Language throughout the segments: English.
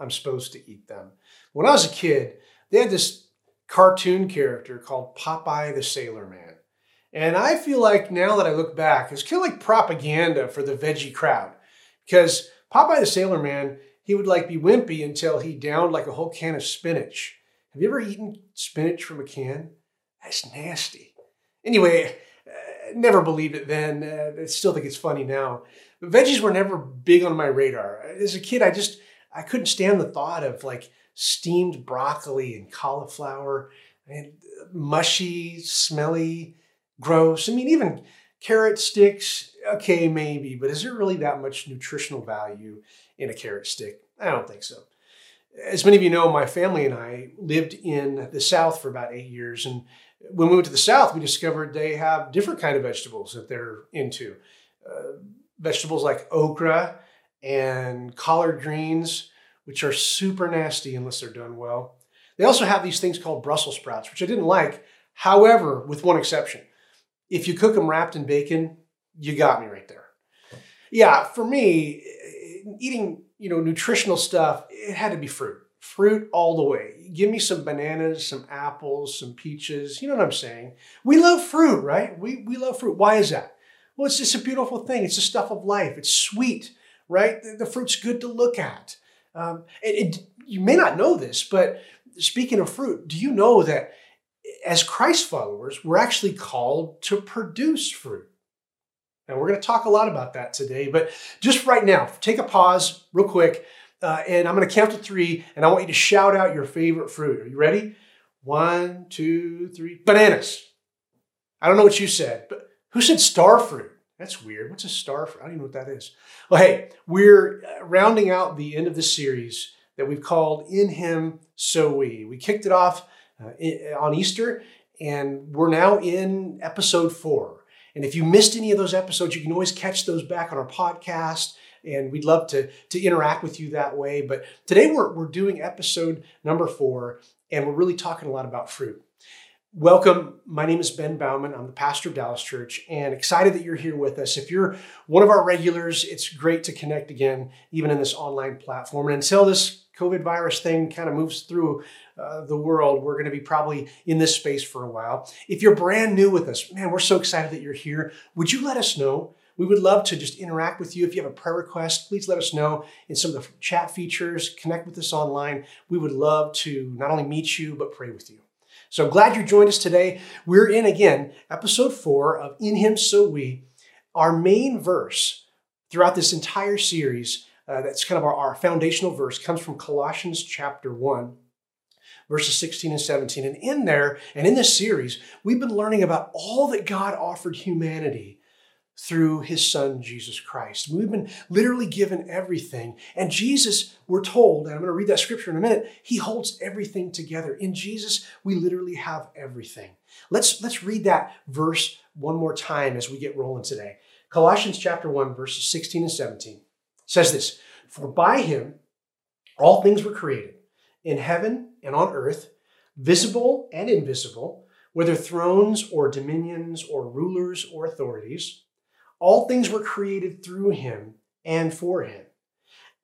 I'm supposed to eat them. When I was a kid, they had this cartoon character called Popeye the Sailor Man. And I feel like now that I look back, it's kind of like propaganda for the veggie crowd. Because Popeye the Sailor Man, he would like be wimpy until he downed like a whole can of spinach. Have you ever eaten spinach from a can? That's nasty. Anyway, uh, never believed it then. Uh, I still think it's funny now. But veggies were never big on my radar. As a kid, I just I couldn't stand the thought of like steamed broccoli and cauliflower and mushy, smelly, gross. I mean, even carrot sticks, okay, maybe, but is there really that much nutritional value in a carrot stick? I don't think so. As many of you know, my family and I lived in the South for about eight years. And when we went to the South, we discovered they have different kind of vegetables that they're into. Uh, vegetables like okra and collard greens, which are super nasty unless they're done well. They also have these things called Brussels sprouts, which I didn't like. However, with one exception, if you cook them wrapped in bacon, you got me right there. Yeah, for me, eating you know nutritional stuff, it had to be fruit, fruit all the way. Give me some bananas, some apples, some peaches. You know what I'm saying? We love fruit, right? We we love fruit. Why is that? Well, it's just a beautiful thing. It's the stuff of life. It's sweet, right? The, the fruit's good to look at. Um, it, it, you may not know this, but speaking of fruit, do you know that as Christ followers, we're actually called to produce fruit? And we're going to talk a lot about that today. But just right now, take a pause real quick. Uh, and I'm going to count to three, and I want you to shout out your favorite fruit. Are you ready? One, two, three. Bananas. I don't know what you said, but who said star fruit? That's weird. What's a star fruit? I don't even know what that is. Well, hey, we're uh, rounding out the end of the series that we've called In Him So We. We kicked it off uh, on Easter, and we're now in episode four. And if you missed any of those episodes, you can always catch those back on our podcast. And we'd love to, to interact with you that way. But today we're, we're doing episode number four, and we're really talking a lot about fruit. Welcome. My name is Ben Bauman. I'm the pastor of Dallas Church and excited that you're here with us. If you're one of our regulars, it's great to connect again, even in this online platform. And until this COVID virus thing kind of moves through uh, the world, we're going to be probably in this space for a while. If you're brand new with us, man, we're so excited that you're here. Would you let us know? We would love to just interact with you. If you have a prayer request, please let us know in some of the chat features. Connect with us online. We would love to not only meet you, but pray with you. So glad you joined us today. We're in again, episode four of In Him So We. Our main verse throughout this entire series, uh, that's kind of our, our foundational verse, comes from Colossians chapter 1 verses 16 and 17. And in there, and in this series, we've been learning about all that God offered humanity through his son, Jesus Christ. We've been literally given everything. And Jesus, we're told, and I'm going to read that scripture in a minute, he holds everything together. In Jesus, we literally have everything. Let's, let's read that verse one more time as we get rolling today. Colossians chapter 1, verses 16 and 17 says this For by him all things were created, in heaven and on earth, visible and invisible, whether thrones or dominions or rulers or authorities. All things were created through him and for him.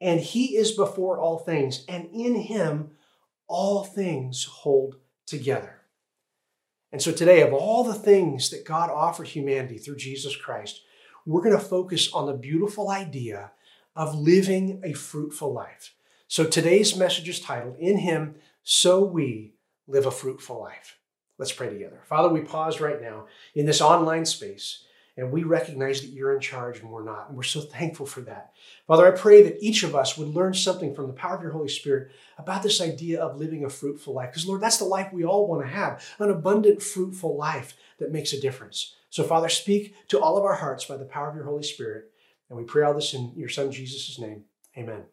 And he is before all things, and in him all things hold together. And so today, of all the things that God offered humanity through Jesus Christ, we're going to focus on the beautiful idea of living a fruitful life. So today's message is titled, In Him, So We Live a Fruitful Life. Let's pray together. Father, we pause right now in this online space and we recognize that you're in charge and we're not. And we're so thankful for that. Father, I pray that each of us would learn something from the power of your Holy Spirit about this idea of living a fruitful life. Because, Lord, that's the life we all want to have an abundant, fruitful life that makes a difference. So, Father, speak to all of our hearts by the power of your Holy Spirit. And we pray all this in your Son, Jesus' name. Amen.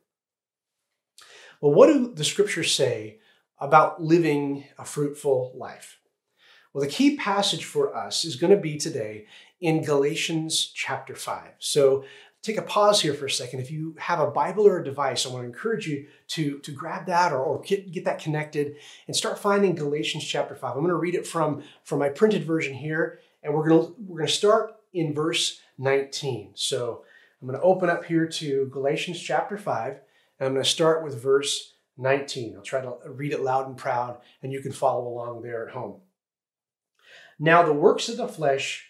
Well, what do the scriptures say about living a fruitful life? Well, the key passage for us is going to be today in Galatians chapter 5. So take a pause here for a second. If you have a Bible or a device, I want to encourage you to, to grab that or, or get, get that connected and start finding Galatians chapter 5. I'm going to read it from, from my printed version here, and we're going to, we're going to start in verse 19. So I'm going to open up here to Galatians chapter 5, and I'm going to start with verse 19. I'll try to read it loud and proud, and you can follow along there at home. Now, the works of the flesh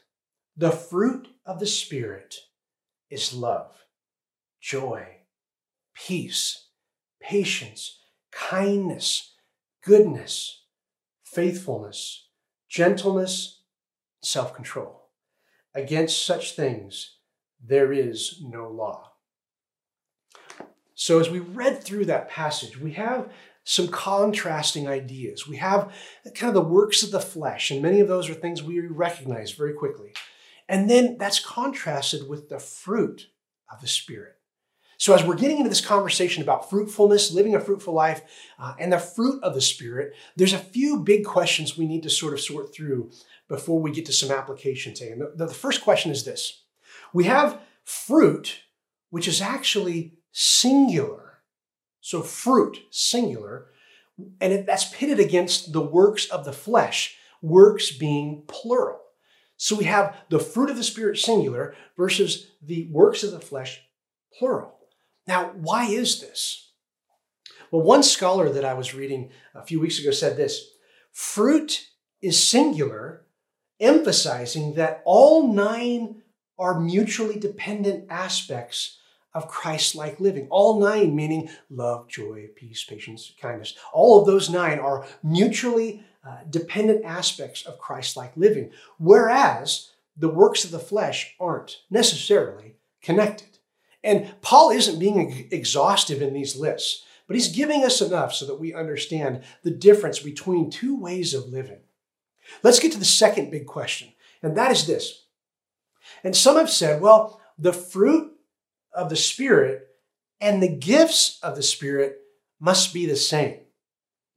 the fruit of the Spirit is love, joy, peace, patience, kindness, goodness, faithfulness, gentleness, self control. Against such things, there is no law. So, as we read through that passage, we have some contrasting ideas. We have kind of the works of the flesh, and many of those are things we recognize very quickly. And then that's contrasted with the fruit of the Spirit. So, as we're getting into this conversation about fruitfulness, living a fruitful life, uh, and the fruit of the Spirit, there's a few big questions we need to sort of sort through before we get to some application today. And the, the first question is this We have fruit, which is actually singular. So, fruit, singular, and that's pitted against the works of the flesh, works being plural. So we have the fruit of the Spirit singular versus the works of the flesh plural. Now, why is this? Well, one scholar that I was reading a few weeks ago said this fruit is singular, emphasizing that all nine are mutually dependent aspects of Christ like living. All nine meaning love, joy, peace, patience, kindness. All of those nine are mutually uh, dependent aspects of Christ like living, whereas the works of the flesh aren't necessarily connected. And Paul isn't being exhaustive in these lists, but he's giving us enough so that we understand the difference between two ways of living. Let's get to the second big question, and that is this. And some have said, well, the fruit of the Spirit and the gifts of the Spirit must be the same.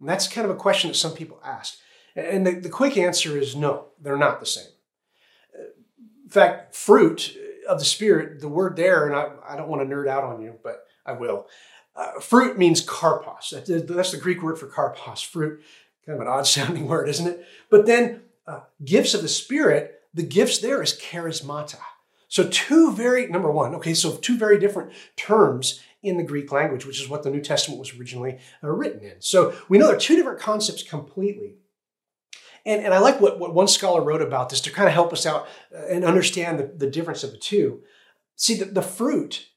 And that's kind of a question that some people ask. And the, the quick answer is no, they're not the same. In fact, fruit of the Spirit, the word there, and I, I don't want to nerd out on you, but I will. Uh, fruit means karpos. That's the Greek word for karpos, fruit. Kind of an odd sounding word, isn't it? But then uh, gifts of the Spirit, the gifts there is charismata. So, two very, number one, okay, so two very different terms in the Greek language, which is what the New Testament was originally uh, written in. So, we know there are two different concepts completely. And, and I like what, what one scholar wrote about this to kind of help us out uh, and understand the, the difference of the two. See, the, the fruit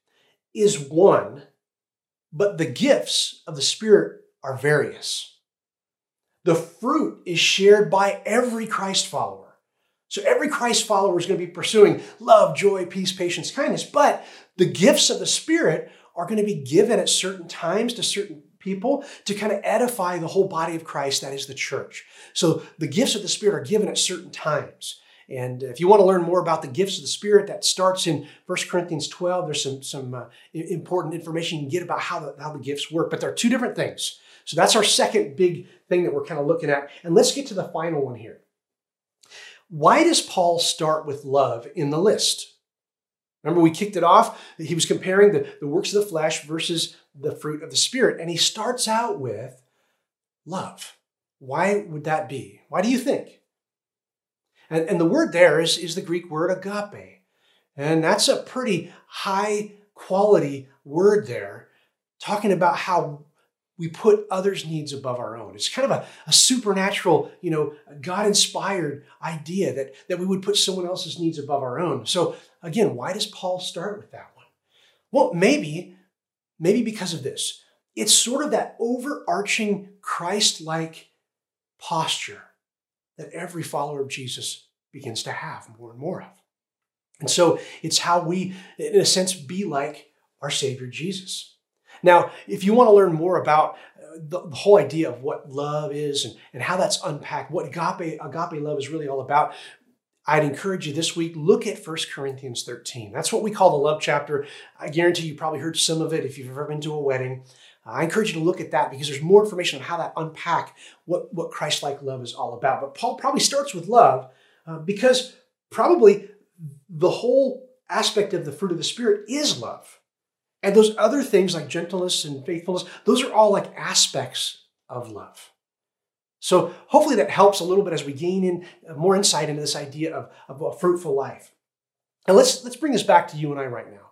is one, but the gifts of the Spirit are various. The fruit is shared by every Christ follower. So every Christ follower is going to be pursuing love, joy, peace, patience, kindness. But the gifts of the Spirit are going to be given at certain times to certain people to kind of edify the whole body of Christ, that is the church. So the gifts of the Spirit are given at certain times. And if you want to learn more about the gifts of the Spirit, that starts in 1 Corinthians 12. There's some, some uh, important information you can get about how the, how the gifts work, but there are two different things. So that's our second big thing that we're kind of looking at. And let's get to the final one here. Why does Paul start with love in the list? Remember, we kicked it off. He was comparing the, the works of the flesh versus the fruit of the Spirit. And he starts out with love. Why would that be? Why do you think? And, and the word there is, is the Greek word agape. And that's a pretty high quality word there, talking about how we put others' needs above our own. It's kind of a, a supernatural, you know, God inspired idea that, that we would put someone else's needs above our own. So, again, why does Paul start with that one? Well, maybe, maybe because of this. It's sort of that overarching Christ like posture that every follower of Jesus begins to have more and more of. And so it's how we, in a sense, be like our Savior Jesus. Now, if you want to learn more about uh, the, whole idea of what love is and, and how that's unpacked, what agape, agape love is really all about, I'd encourage you this week, look at 1 Corinthians 13. That's what we call the love chapter. I guarantee you probably heard some of it if you've ever been to a wedding. I encourage you to look at that because there's more information on how that unpack what, what Christ like love is all about. But Paul probably starts with love uh, because probably the whole aspect of the fruit of the Spirit is love. And those other things like gentleness and faithfulness, those are all like aspects of love. So hopefully that helps a little bit as we gain in uh, more insight into this idea of, of a fruitful life. And let's let's bring this back to you and I right now.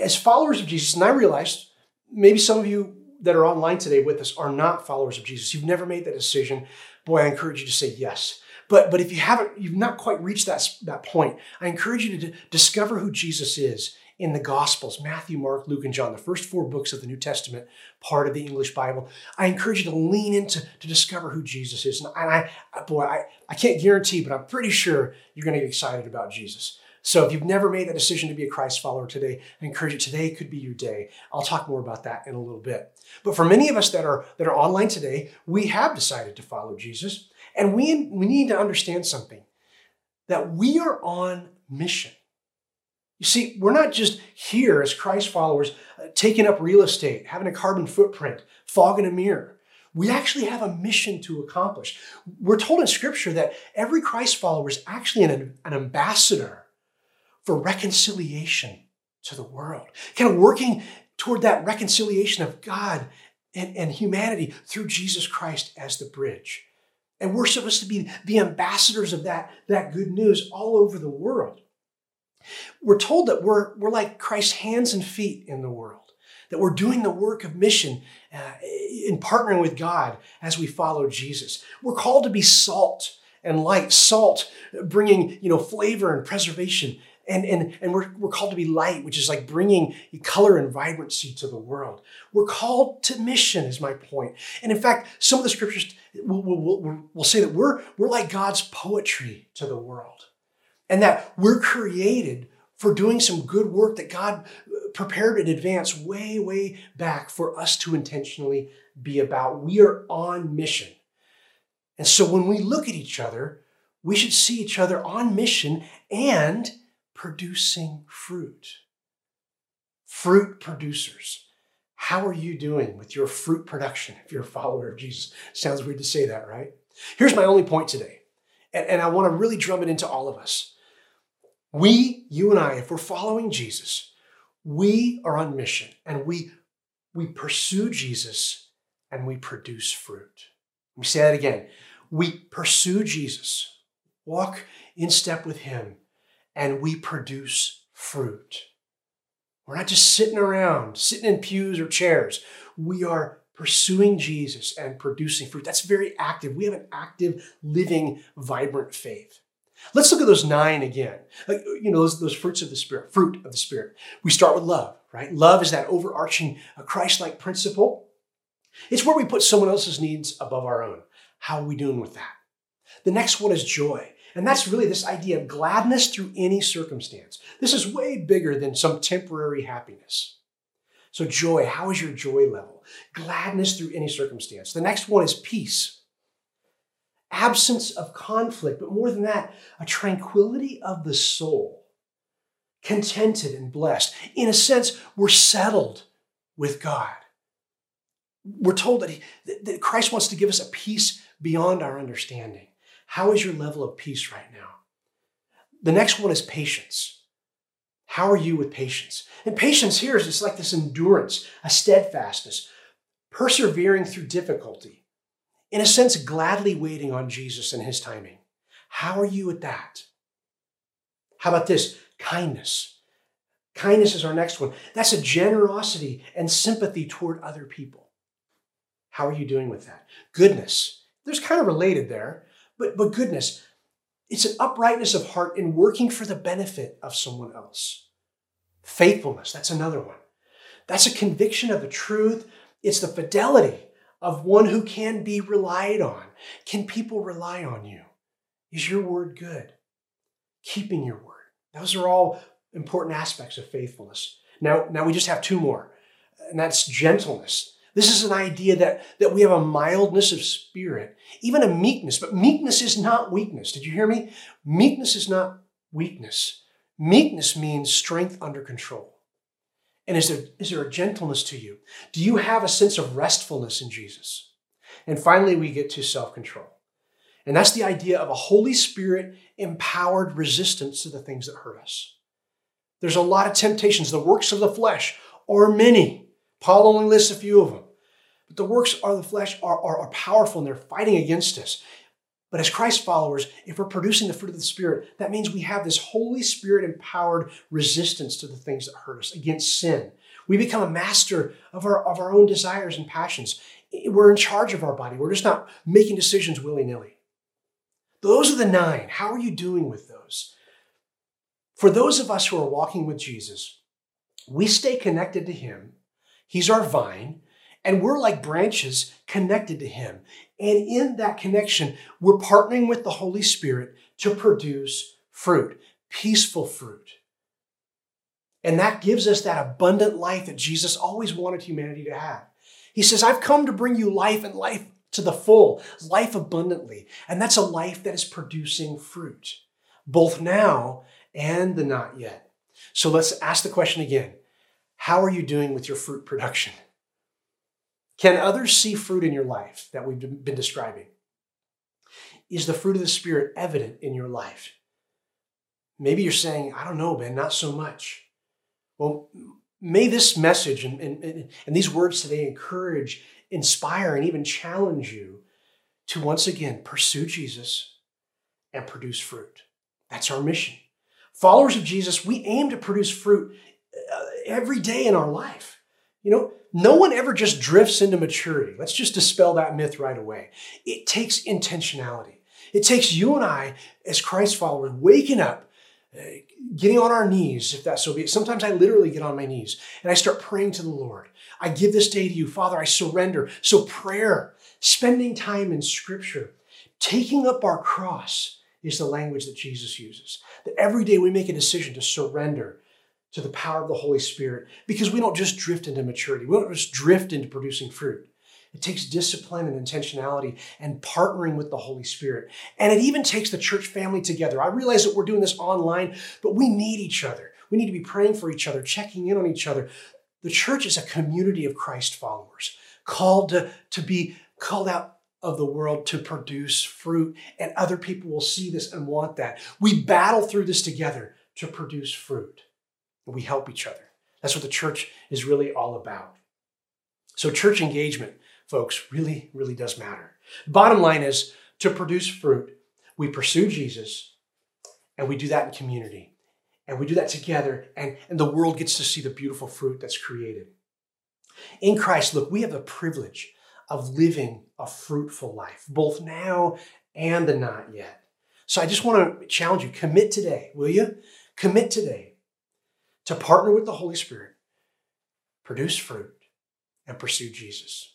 As followers of Jesus, and I realized maybe some of you that are online today with us are not followers of Jesus. You've never made that decision. Boy, I encourage you to say yes. But, but if you haven't, you've not quite reached that, that point, I encourage you to d- discover who Jesus is in the Gospels Matthew, Mark, Luke, and John, the first four books of the New Testament, part of the English Bible. I encourage you to lean into to discover who Jesus is. And I, boy, I, I can't guarantee, but I'm pretty sure you're going to get excited about Jesus. So if you've never made that decision to be a Christ follower today, I encourage you today could be your day. I'll talk more about that in a little bit. But for many of us that are that are online today, we have decided to follow Jesus, and we, we need to understand something that we are on mission. You see, we're not just here as Christ followers uh, taking up real estate, having a carbon footprint, fogging a mirror. We actually have a mission to accomplish. We're told in Scripture that every Christ follower is actually an, an ambassador for reconciliation to the world, kind of working toward that reconciliation of God and, and humanity through Jesus Christ as the bridge. And we're supposed to be the ambassadors of that, that good news all over the world. We're told that we're, we're like Christ's hands and feet in the world, that we're doing the work of mission uh, in partnering with God as we follow Jesus. We're called to be salt and light, salt bringing you know flavor and preservation. And, and, and we're, we're called to be light, which is like bringing color and vibrancy to the world. We're called to mission, is my point. And in fact, some of the scriptures will, will, will, will say that we're, we're like God's poetry to the world and that we're created for doing some good work that God prepared in advance way, way back for us to intentionally be about. We are on mission. And so when we look at each other, we should see each other on mission and producing fruit. Fruit producers. How are you doing with your fruit production if you're a follower of Jesus? Sounds weird to say that, right? Here's my only point today, and, and I want to really drum it into all of us. We, you and I, if we're following Jesus, we are on mission and we, we pursue Jesus and we produce fruit. Let me say that again. We pursue Jesus, walk in step with Him, and we produce fruit. We're not just sitting around, sitting in pews or chairs. We are pursuing Jesus and producing fruit. That's very active. We have an active, living, vibrant faith. Let's look at those nine again. Like, you know, those, those fruits of the Spirit, fruit of the Spirit. We start with love, right? Love is that overarching uh, Christ like principle. It's where we put someone else's needs above our own. How are we doing with that? The next one is joy. And that's really this idea of gladness through any circumstance. This is way bigger than some temporary happiness. So, joy, how is your joy level? Gladness through any circumstance. The next one is peace absence of conflict, but more than that, a tranquility of the soul, contented and blessed. In a sense, we're settled with God. We're told that, he, that Christ wants to give us a peace beyond our understanding. How is your level of peace right now? The next one is patience. How are you with patience? And patience here is it's like this endurance, a steadfastness, persevering through difficulty in a sense, gladly waiting on Jesus and his timing. How are you at that? How about this? Kindness. Kindness is our next one. That's a generosity and sympathy toward other people. How are you doing with that? Goodness. There's kind of related there, but, but goodness, it's an uprightness of heart in working for the benefit of someone else. Faithfulness, that's another one. That's a conviction of the truth. It's the fidelity of one who can be relied on. Can people rely on you? Is your word good? Keeping your word. Those are all important aspects of faithfulness. Now, now we just have two more, and that's gentleness. This is an idea that, that we have a mildness of spirit, even a meekness, but meekness is not weakness. Did you hear me? Meekness is not weakness. Meekness means strength under control. And is there, is there a gentleness to you? Do you have a sense of restfulness in Jesus? And finally, we get to self control. And that's the idea of a Holy Spirit empowered resistance to the things that hurt us. There's a lot of temptations. The works of the flesh are many. Paul only lists a few of them. But the works of the flesh are, are, are powerful and they're fighting against us. But as Christ followers, if we're producing the fruit of the Spirit, that means we have this Holy Spirit empowered resistance to the things that hurt us against sin. We become a master of our, of our own desires and passions. We're in charge of our body. We're just not making decisions willy nilly. Those are the nine. How are you doing with those? For those of us who are walking with Jesus, we stay connected to Him. He's our vine, and we're like branches connected to Him. And in that connection, we're partnering with the Holy Spirit to produce fruit, peaceful fruit. And that gives us that abundant life that Jesus always wanted humanity to have. He says, I've come to bring you life and life to the full, life abundantly. And that's a life that is producing fruit, both now and the not yet. So let's ask the question again How are you doing with your fruit production? Can others see fruit in your life that we've been describing? Is the fruit of the Spirit evident in your life? Maybe you're saying, I don't know, Ben, not so much. Well, may this message and, and, and these words today encourage, inspire, and even challenge you to once again pursue Jesus and produce fruit. That's our mission. Followers of Jesus, we aim to produce fruit uh, every day in our life. You know, no one ever just drifts into maturity. Let's just dispel that myth right away. It takes intentionality. It takes you and I, as Christ followers, waking up, uh, getting on our knees, if that's so be it. Sometimes I literally get on my knees and I start praying to the Lord. I give this day to you. Father, I surrender. So, prayer, spending time in Scripture, taking up our cross is the language that Jesus uses. That every day we make a decision to surrender to the power of the Holy Spirit because we don't just drift into maturity. We don't just drift into producing fruit. It takes discipline and intentionality and partnering with the Holy Spirit. And it even takes the church family together. I realize that we're doing this online, but we need each other. We need to be praying for each other, checking in on each other. The church is a community of Christ followers, called to, to be called out of the world to produce fruit, and other people will see this and want that. We battle through this together to produce fruit we help each other. That's what the church is really all about. So, church engagement, folks, really, really does matter. Bottom line is to produce fruit, we pursue Jesus, and we do that in community. And we do that together, and, and the world gets to see the beautiful fruit that's created. In Christ, look, we have the privilege of living a fruitful life, both now and the not yet. So I just want to challenge you commit today, will you? Commit today to partner with the Holy Spirit, produce fruit, and pursue Jesus.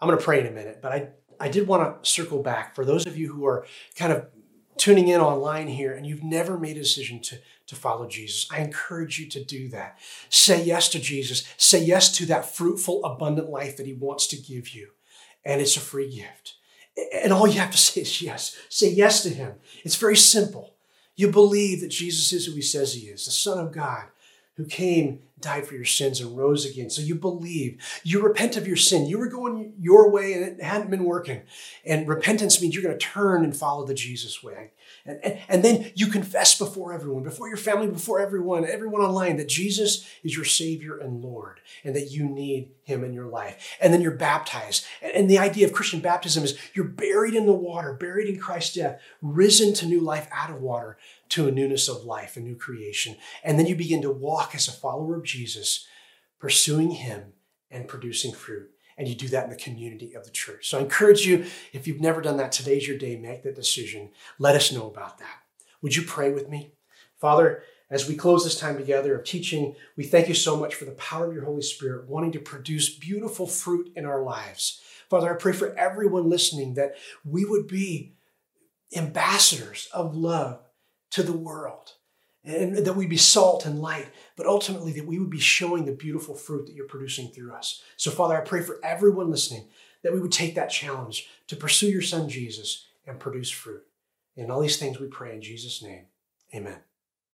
I'm going to pray in a minute, but I, I did want to circle back for those of you who are kind of tuning in online here and you've never made a decision to, to follow Jesus. I encourage you to do that. Say yes to Jesus. Say yes to that fruitful, abundant life that He wants to give you. And it's a free gift. And all you have to say is yes. Say yes to Him. It's very simple. You believe that Jesus is who he says he is, the Son of God who came, died for your sins, and rose again. So you believe. You repent of your sin. You were going your way and it hadn't been working. And repentance means you're going to turn and follow the Jesus way. And, and, and then you confess before everyone, before your family, before everyone, everyone online, that Jesus is your Savior and Lord, and that you need Him in your life. And then you're baptized. And the idea of Christian baptism is you're buried in the water, buried in Christ's death, risen to new life out of water to a newness of life, a new creation. And then you begin to walk as a follower of Jesus, pursuing Him and producing fruit. And you do that in the community of the church. So I encourage you, if you've never done that, today's your day. Make that decision. Let us know about that. Would you pray with me? Father, as we close this time together of teaching, we thank you so much for the power of your Holy Spirit wanting to produce beautiful fruit in our lives. Father, I pray for everyone listening that we would be ambassadors of love to the world and that we'd be salt and light, but ultimately that we would be showing the beautiful fruit that you're producing through us. So, Father, I pray for everyone listening that we would take that challenge to pursue your Son Jesus and produce fruit. In all these things we pray in Jesus' name. Amen.